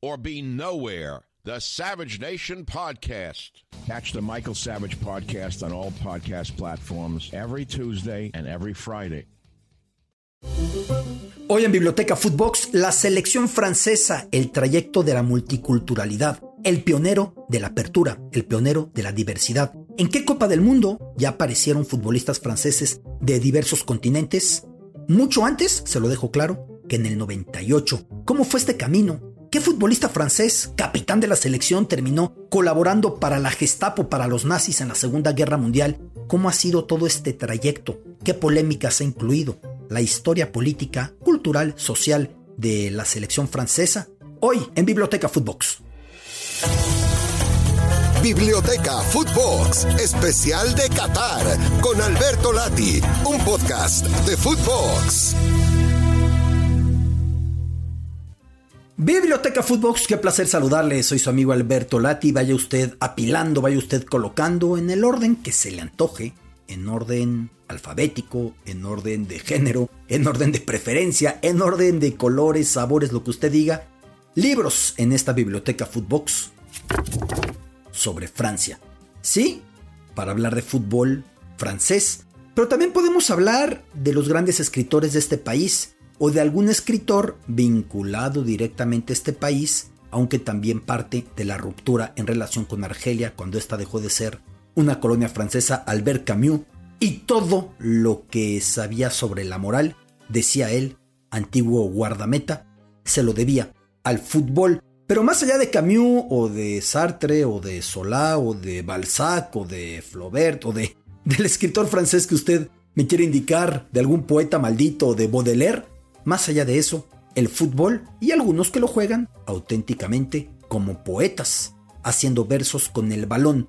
or be nowhere. The Savage Nation Podcast. Catch the Michael Savage Podcast on all podcast platforms every Tuesday and every Friday. Hoy en Biblioteca Footbox, la selección francesa, el trayecto de la multiculturalidad, el pionero de la apertura, el pionero de la diversidad. ¿En qué Copa del Mundo ya aparecieron futbolistas franceses de diversos continentes? Mucho antes, se lo dejo claro, que en el 98. ¿Cómo fue este camino? ¿Qué futbolista francés, capitán de la selección, terminó colaborando para la Gestapo, para los nazis en la Segunda Guerra Mundial? ¿Cómo ha sido todo este trayecto? ¿Qué polémicas ha incluido? La historia política, cultural, social de la selección francesa. Hoy en Biblioteca Footbox. Biblioteca Footbox, especial de Qatar, con Alberto Lati, un podcast de Footbox. Biblioteca Footbox, qué placer saludarle. Soy su amigo Alberto Lati. Vaya usted apilando, vaya usted colocando en el orden que se le antoje, en orden alfabético, en orden de género, en orden de preferencia, en orden de colores, sabores, lo que usted diga. Libros en esta Biblioteca Footbox sobre Francia. Sí, para hablar de fútbol francés, pero también podemos hablar de los grandes escritores de este país o de algún escritor vinculado directamente a este país, aunque también parte de la ruptura en relación con Argelia cuando ésta dejó de ser una colonia francesa, Albert Camus, y todo lo que sabía sobre la moral, decía él, antiguo guardameta, se lo debía al fútbol. Pero más allá de Camus o de Sartre o de Solá o de Balzac o de Flaubert o de del escritor francés que usted me quiere indicar, de algún poeta maldito o de Baudelaire, más allá de eso, el fútbol y algunos que lo juegan auténticamente como poetas, haciendo versos con el balón.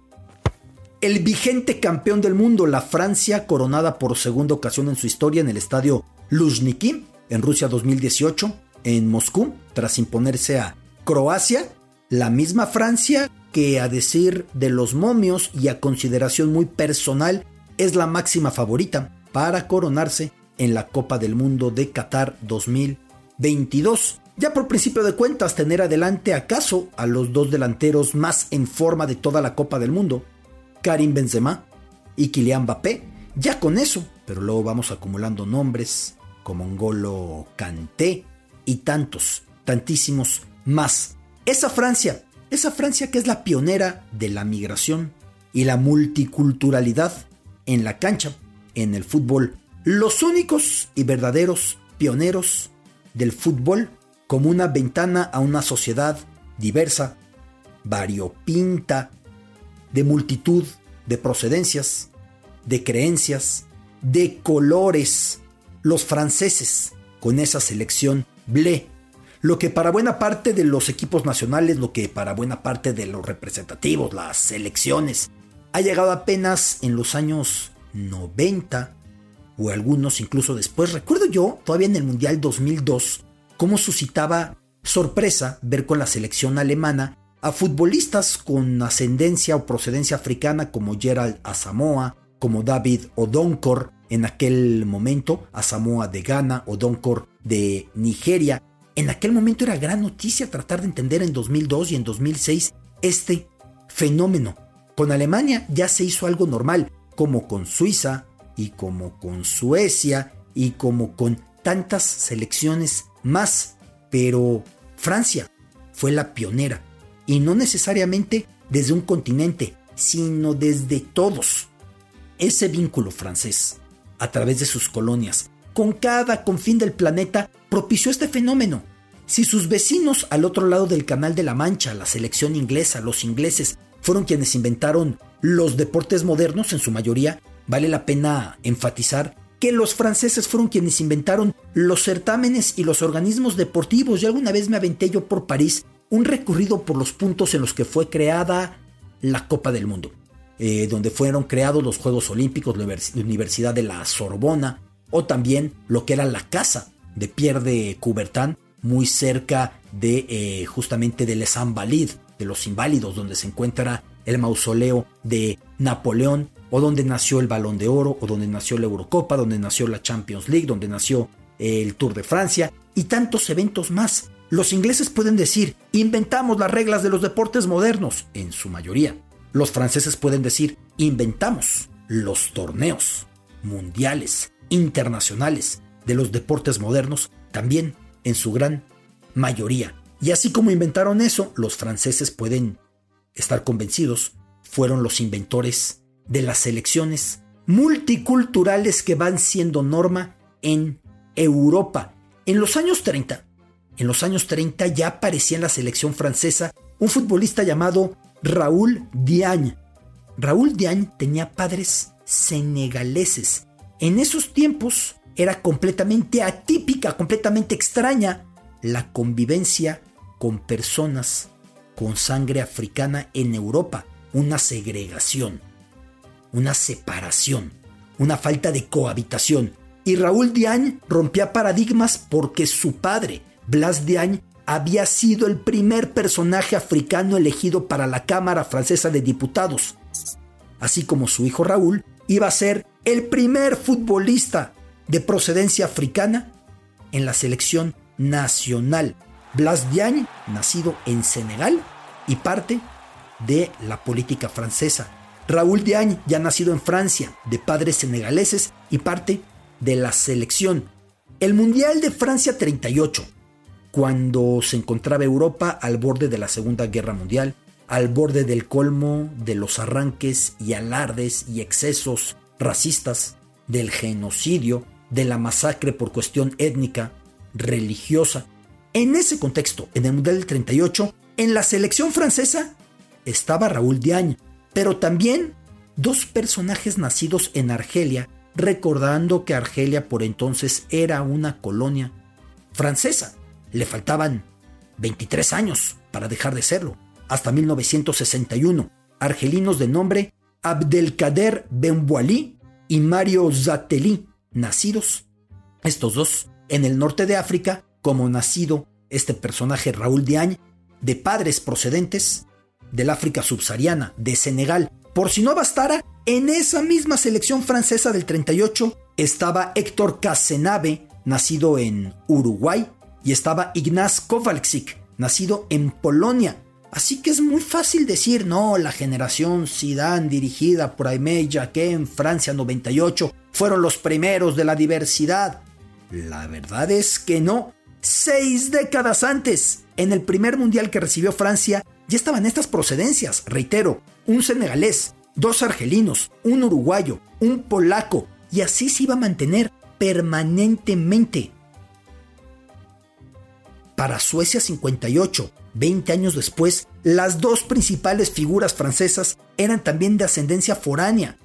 El vigente campeón del mundo, la Francia, coronada por segunda ocasión en su historia en el estadio Luzhniki, en Rusia 2018, en Moscú, tras imponerse a Croacia, la misma Francia que a decir de los momios y a consideración muy personal es la máxima favorita para coronarse en la Copa del Mundo de Qatar 2022. Ya por principio de cuentas, tener adelante acaso a los dos delanteros más en forma de toda la Copa del Mundo, Karim Benzema y Kylian Mbappé, ya con eso, pero luego vamos acumulando nombres como Ngolo Kanté y tantos, tantísimos más. Esa Francia, esa Francia que es la pionera de la migración y la multiculturalidad en la cancha, en el fútbol los únicos y verdaderos pioneros del fútbol como una ventana a una sociedad diversa, variopinta, de multitud de procedencias, de creencias, de colores. Los franceses, con esa selección blé, lo que para buena parte de los equipos nacionales, lo que para buena parte de los representativos, las selecciones, ha llegado apenas en los años 90 o algunos incluso después. Recuerdo yo, todavía en el Mundial 2002, cómo suscitaba sorpresa ver con la selección alemana a futbolistas con ascendencia o procedencia africana como Gerald Asamoah, como David Odonkor en aquel momento, Asamoah de Ghana, Odonkor de Nigeria. En aquel momento era gran noticia tratar de entender en 2002 y en 2006 este fenómeno. Con Alemania ya se hizo algo normal, como con Suiza y como con Suecia y como con tantas selecciones más. Pero Francia fue la pionera y no necesariamente desde un continente, sino desde todos. Ese vínculo francés, a través de sus colonias, con cada confín del planeta, propició este fenómeno. Si sus vecinos al otro lado del Canal de la Mancha, la selección inglesa, los ingleses, fueron quienes inventaron los deportes modernos en su mayoría, vale la pena enfatizar que los franceses fueron quienes inventaron los certámenes y los organismos deportivos. Y alguna vez me aventé yo por París un recorrido por los puntos en los que fue creada la Copa del Mundo, eh, donde fueron creados los Juegos Olímpicos, la Universidad de la Sorbona, o también lo que era la casa de Pierre de Coubertin, muy cerca de eh, justamente de Les Invalides, de los inválidos, donde se encuentra el mausoleo de Napoleón, o donde nació el Balón de Oro, o donde nació la Eurocopa, donde nació la Champions League, donde nació el Tour de Francia, y tantos eventos más los ingleses pueden decir, inventamos las reglas de los deportes modernos, en su mayoría. Los franceses pueden decir, inventamos los torneos mundiales, internacionales de los deportes modernos, también en su gran mayoría. Y así como inventaron eso, los franceses pueden estar convencidos, fueron los inventores de las selecciones multiculturales que van siendo norma en Europa. En los años 30, en los años 30 ya aparecía en la selección francesa un futbolista llamado Raúl Diagne. Raúl Diagne tenía padres senegaleses. En esos tiempos era completamente atípica, completamente extraña la convivencia con personas con sangre africana en Europa. Una segregación, una separación, una falta de cohabitación. Y Raúl Diagne rompía paradigmas porque su padre, Blas Diagne había sido el primer personaje africano elegido para la Cámara Francesa de Diputados, así como su hijo Raúl iba a ser el primer futbolista de procedencia africana en la selección nacional. Blas Diagne, nacido en Senegal y parte de la política francesa. Raúl Diagne, ya nacido en Francia, de padres senegaleses y parte de la selección. El Mundial de Francia 38 cuando se encontraba Europa al borde de la Segunda Guerra Mundial, al borde del colmo de los arranques y alardes y excesos racistas, del genocidio, de la masacre por cuestión étnica, religiosa. En ese contexto, en el Mundial del 38, en la selección francesa estaba Raúl Diagne, pero también dos personajes nacidos en Argelia, recordando que Argelia por entonces era una colonia francesa. Le faltaban 23 años para dejar de serlo, hasta 1961. Argelinos de nombre Abdelkader Benwali y Mario Zateli, nacidos, estos dos, en el norte de África, como nacido este personaje Raúl Diagne, de padres procedentes del África subsahariana, de Senegal. Por si no bastara, en esa misma selección francesa del 38 estaba Héctor Casenave, nacido en Uruguay, y estaba Ignaz Kowalczyk, nacido en Polonia. Así que es muy fácil decir, no, la generación Zidane dirigida por Aimé Jacquet en Francia 98 fueron los primeros de la diversidad. La verdad es que no. Seis décadas antes, en el primer mundial que recibió Francia, ya estaban estas procedencias. Reitero, un senegalés, dos argelinos, un uruguayo, un polaco, y así se iba a mantener permanentemente. Para Suecia 58, 20 años después, las dos principales figuras francesas eran también de ascendencia foránea.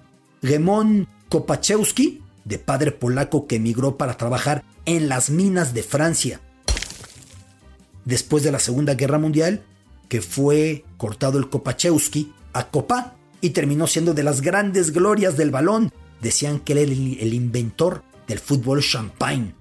Gemón Kopachewski, de padre polaco que emigró para trabajar en las minas de Francia. Después de la Segunda Guerra Mundial, que fue cortado el Kopachewski a Copa y terminó siendo de las grandes glorias del balón. Decían que era el, el inventor del fútbol champagne.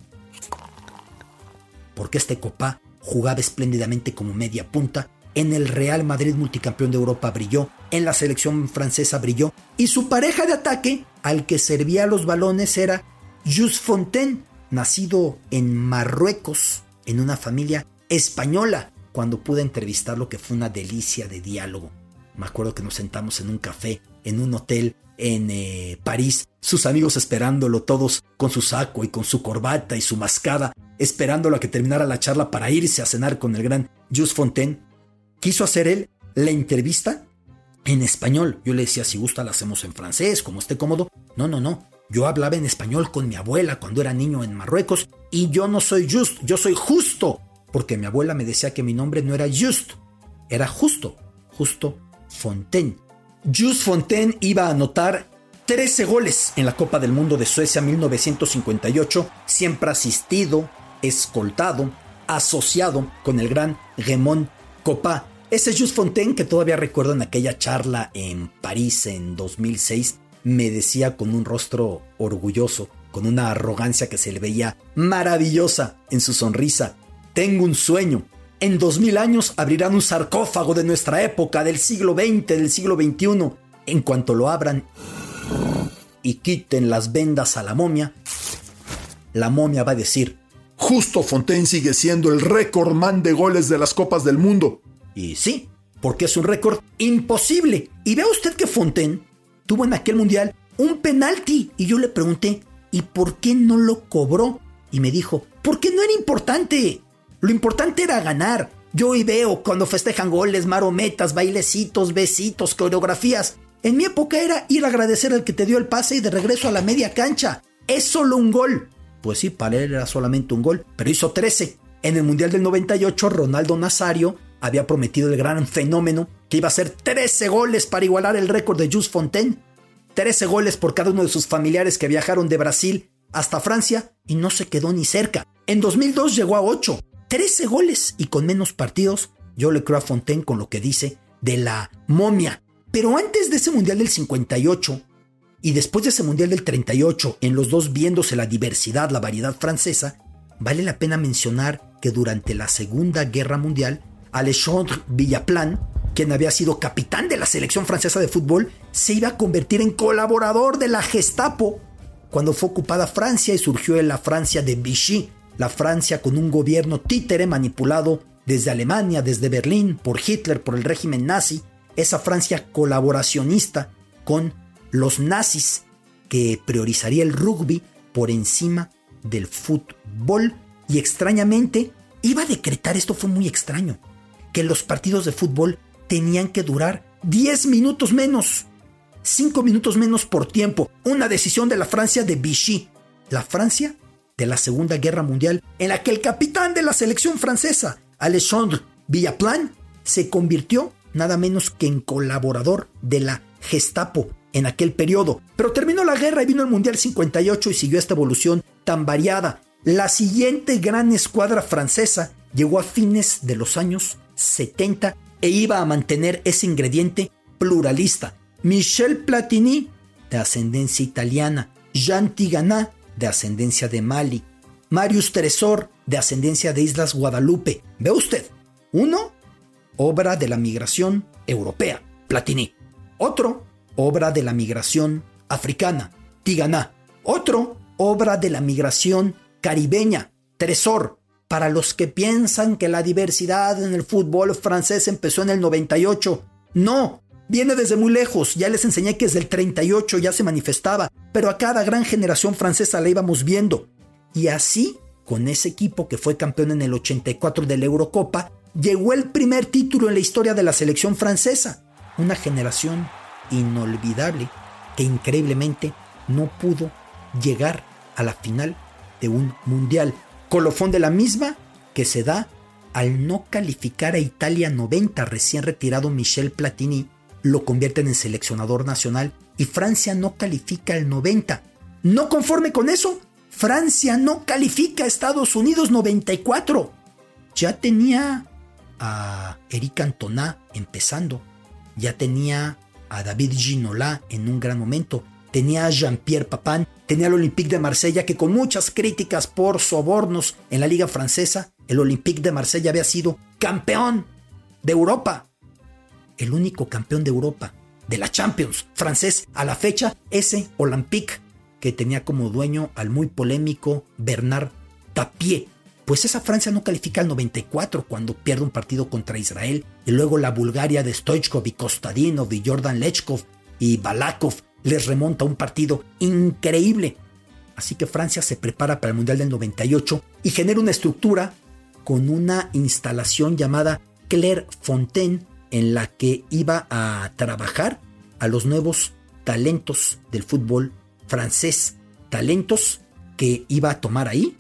Porque este Copa jugaba espléndidamente como media punta en el Real Madrid multicampeón de Europa brilló, en la selección francesa brilló, y su pareja de ataque, al que servía los balones, era Just Fontaine, nacido en Marruecos, en una familia española, cuando pude entrevistarlo que fue una delicia de diálogo. Me acuerdo que nos sentamos en un café, en un hotel en eh, París, sus amigos esperándolo todos con su saco y con su corbata y su mascada, esperándolo a que terminara la charla para irse a cenar con el gran Just Fontaine. Quiso hacer él la entrevista en español. Yo le decía, si gusta la hacemos en francés, como esté cómodo. No, no, no. Yo hablaba en español con mi abuela cuando era niño en Marruecos y yo no soy just, yo soy justo, porque mi abuela me decía que mi nombre no era just, era justo, justo Fontaine. Just Fontaine iba a anotar 13 goles en la Copa del Mundo de Suecia 1958, siempre asistido, escoltado, asociado con el gran Raymond Copa. Ese Just Fontaine que todavía recuerdo en aquella charla en París en 2006 me decía con un rostro orgulloso, con una arrogancia que se le veía maravillosa en su sonrisa. Tengo un sueño. En dos mil años abrirán un sarcófago de nuestra época, del siglo XX, del siglo XXI. En cuanto lo abran y quiten las vendas a la momia, la momia va a decir, Justo Fontaine sigue siendo el récord man de goles de las Copas del Mundo. Y sí, porque es un récord imposible. Y vea usted que Fontaine tuvo en aquel mundial un penalti. Y yo le pregunté, ¿y por qué no lo cobró? Y me dijo, porque no era importante. Lo importante era ganar. Yo hoy veo cuando festejan goles, marometas, bailecitos, besitos, coreografías. En mi época era ir a agradecer al que te dio el pase y de regreso a la media cancha. Es solo un gol. Pues sí, para él era solamente un gol, pero hizo 13. En el Mundial del 98, Ronaldo Nazario había prometido el gran fenómeno que iba a hacer 13 goles para igualar el récord de Jules Fontaine. 13 goles por cada uno de sus familiares que viajaron de Brasil hasta Francia y no se quedó ni cerca. En 2002 llegó a 8. 13 goles y con menos partidos. Yo le creo a Fontaine con lo que dice de la momia. Pero antes de ese Mundial del 58 y después de ese Mundial del 38, en los dos viéndose la diversidad, la variedad francesa, vale la pena mencionar que durante la Segunda Guerra Mundial Alexandre Villaplan, quien había sido capitán de la selección francesa de fútbol, se iba a convertir en colaborador de la Gestapo cuando fue ocupada Francia y surgió en la Francia de Vichy, la Francia con un gobierno títere manipulado desde Alemania, desde Berlín, por Hitler, por el régimen nazi, esa Francia colaboracionista con los nazis que priorizaría el rugby por encima del fútbol y extrañamente iba a decretar, esto fue muy extraño, que los partidos de fútbol tenían que durar 10 minutos menos, 5 minutos menos por tiempo. Una decisión de la Francia de Vichy, la Francia de la Segunda Guerra Mundial, en la que el capitán de la selección francesa, Alexandre Villaplan, se convirtió nada menos que en colaborador de la Gestapo en aquel periodo. Pero terminó la guerra y vino el Mundial 58 y siguió esta evolución tan variada. La siguiente gran escuadra francesa llegó a fines de los años 70 e iba a mantener ese ingrediente pluralista. Michel Platini, de ascendencia italiana, Jean Tigana, de ascendencia de Mali, Marius Tresor, de ascendencia de Islas Guadalupe. Ve usted, uno, obra de la migración europea, Platini. Otro, obra de la migración africana, Tigana. Otro, obra de la migración caribeña, Tresor, para los que piensan que la diversidad en el fútbol francés empezó en el 98, no, viene desde muy lejos, ya les enseñé que desde el 38 ya se manifestaba, pero a cada gran generación francesa la íbamos viendo. Y así, con ese equipo que fue campeón en el 84 de la Eurocopa, llegó el primer título en la historia de la selección francesa. Una generación inolvidable que increíblemente no pudo llegar a la final de un mundial colofón de la misma que se da al no calificar a Italia 90 recién retirado Michel Platini, lo convierten en seleccionador nacional y Francia no califica el 90. No conforme con eso, Francia no califica a Estados Unidos 94. Ya tenía a Eric Cantona empezando, ya tenía a David Ginola en un gran momento, tenía a Jean-Pierre Papin, tenía al Olympique de Marsella que con muchas críticas por sobornos en la liga francesa, el Olympique de Marsella había sido campeón de Europa. El único campeón de Europa, de la Champions, francés, a la fecha, ese Olympique, que tenía como dueño al muy polémico Bernard Tapie. Pues esa Francia no califica al 94 cuando pierde un partido contra Israel y luego la Bulgaria de Stoichkov y Kostadinov y Jordan Lechkov y Balakov les remonta un partido increíble. Así que Francia se prepara para el Mundial del 98 y genera una estructura con una instalación llamada Claire Fontaine en la que iba a trabajar a los nuevos talentos del fútbol francés, talentos que iba a tomar ahí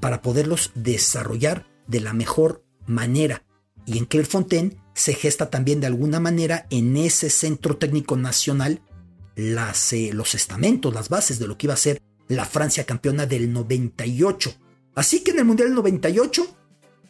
para poderlos desarrollar de la mejor manera. Y en Clairefontaine se gesta también de alguna manera en ese centro técnico nacional las, eh, los estamentos, las bases de lo que iba a ser la Francia campeona del 98. Así que en el Mundial del 98,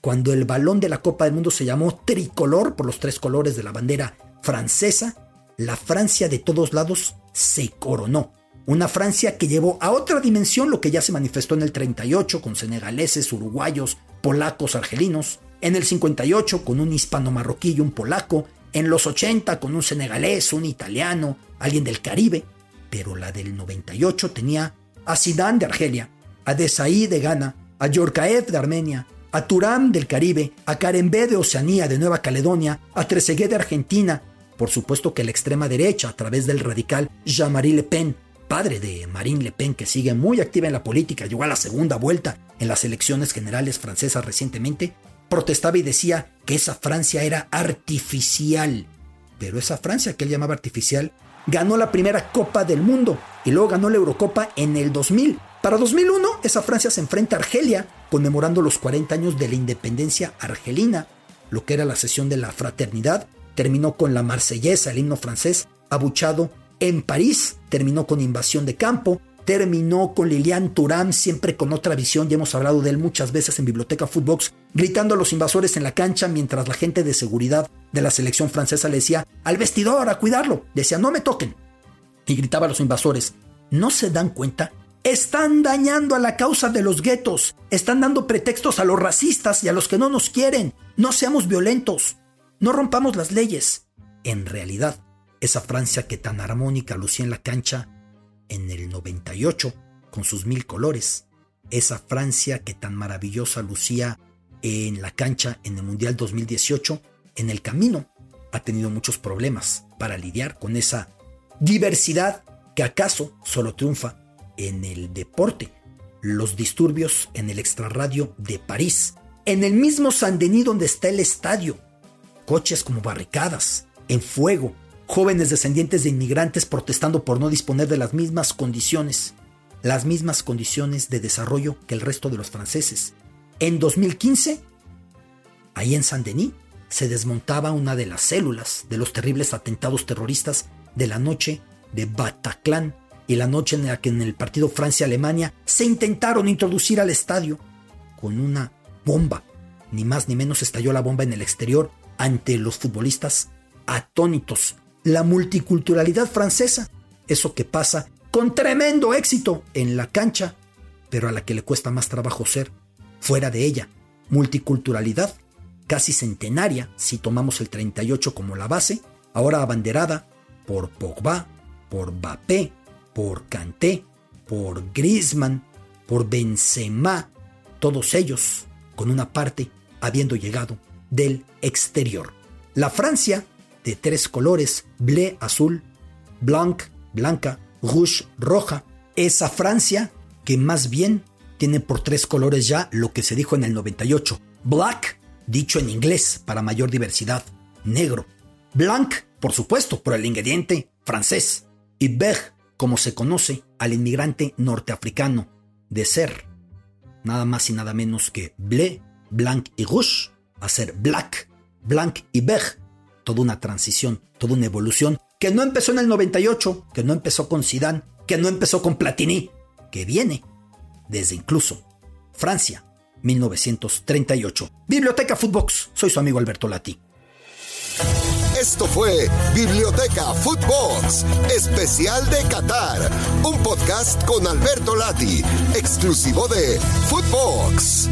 cuando el balón de la Copa del Mundo se llamó tricolor por los tres colores de la bandera francesa, la Francia de todos lados se coronó. Una Francia que llevó a otra dimensión lo que ya se manifestó en el 38 con senegaleses, uruguayos, polacos, argelinos, en el 58 con un hispano marroquí y un polaco, en los 80 con un senegalés, un italiano, alguien del Caribe, pero la del 98 tenía a Zidane de Argelia, a Desaí de Ghana, a Yorkaev de Armenia, a Turam del Caribe, a Karembé de Oceanía de Nueva Caledonia, a Trezeguet de Argentina, por supuesto que la extrema derecha a través del radical Jean-Marie Le Pen, padre de Marine Le Pen, que sigue muy activa en la política, llegó a la segunda vuelta en las elecciones generales francesas recientemente, protestaba y decía que esa Francia era artificial. Pero esa Francia que él llamaba artificial ganó la primera Copa del Mundo y luego ganó la Eurocopa en el 2000. Para 2001, esa Francia se enfrenta a Argelia, conmemorando los 40 años de la independencia argelina. Lo que era la sesión de la fraternidad terminó con la marsellesa, el himno francés, abuchado en París terminó con invasión de campo, terminó con Lilian Thuram, siempre con otra visión, ya hemos hablado de él muchas veces en Biblioteca Footbox, gritando a los invasores en la cancha mientras la gente de seguridad de la selección francesa le decía al vestidor a cuidarlo, decía no me toquen. Y gritaba a los invasores, ¿no se dan cuenta? Están dañando a la causa de los guetos, están dando pretextos a los racistas y a los que no nos quieren, no seamos violentos, no rompamos las leyes. En realidad, esa Francia que tan armónica lucía en la cancha en el 98 con sus mil colores, esa Francia que tan maravillosa lucía en la cancha en el Mundial 2018, en el camino ha tenido muchos problemas para lidiar con esa diversidad que acaso solo triunfa en el deporte. Los disturbios en el extrarradio de París, en el mismo Saint-Denis donde está el estadio, coches como barricadas, en fuego, jóvenes descendientes de inmigrantes protestando por no disponer de las mismas condiciones, las mismas condiciones de desarrollo que el resto de los franceses. En 2015, ahí en Saint-Denis, se desmontaba una de las células de los terribles atentados terroristas de la noche de Bataclan y la noche en la que en el partido Francia-Alemania se intentaron introducir al estadio con una bomba. Ni más ni menos estalló la bomba en el exterior ante los futbolistas atónitos la multiculturalidad francesa, eso que pasa con tremendo éxito en la cancha, pero a la que le cuesta más trabajo ser fuera de ella. Multiculturalidad casi centenaria si tomamos el 38 como la base, ahora abanderada por Pogba, por Mbappé, por Kanté, por Griezmann, por Benzema, todos ellos con una parte habiendo llegado del exterior. La Francia de tres colores, bleu, azul, blanc, blanca, rouge, roja. Esa Francia que más bien tiene por tres colores ya lo que se dijo en el 98. Black, dicho en inglés para mayor diversidad, negro. Blanc, por supuesto, por el ingrediente francés. Y beige, como se conoce al inmigrante norteafricano, de ser nada más y nada menos que bleu, blanc y rouge, a ser black, blanc y beige, toda una transición, toda una evolución que no empezó en el 98, que no empezó con Zidane, que no empezó con Platini, que viene desde incluso Francia, 1938. Biblioteca Footbox, soy su amigo Alberto Lati. Esto fue Biblioteca Footbox, especial de Qatar, un podcast con Alberto Lati, exclusivo de Footbox.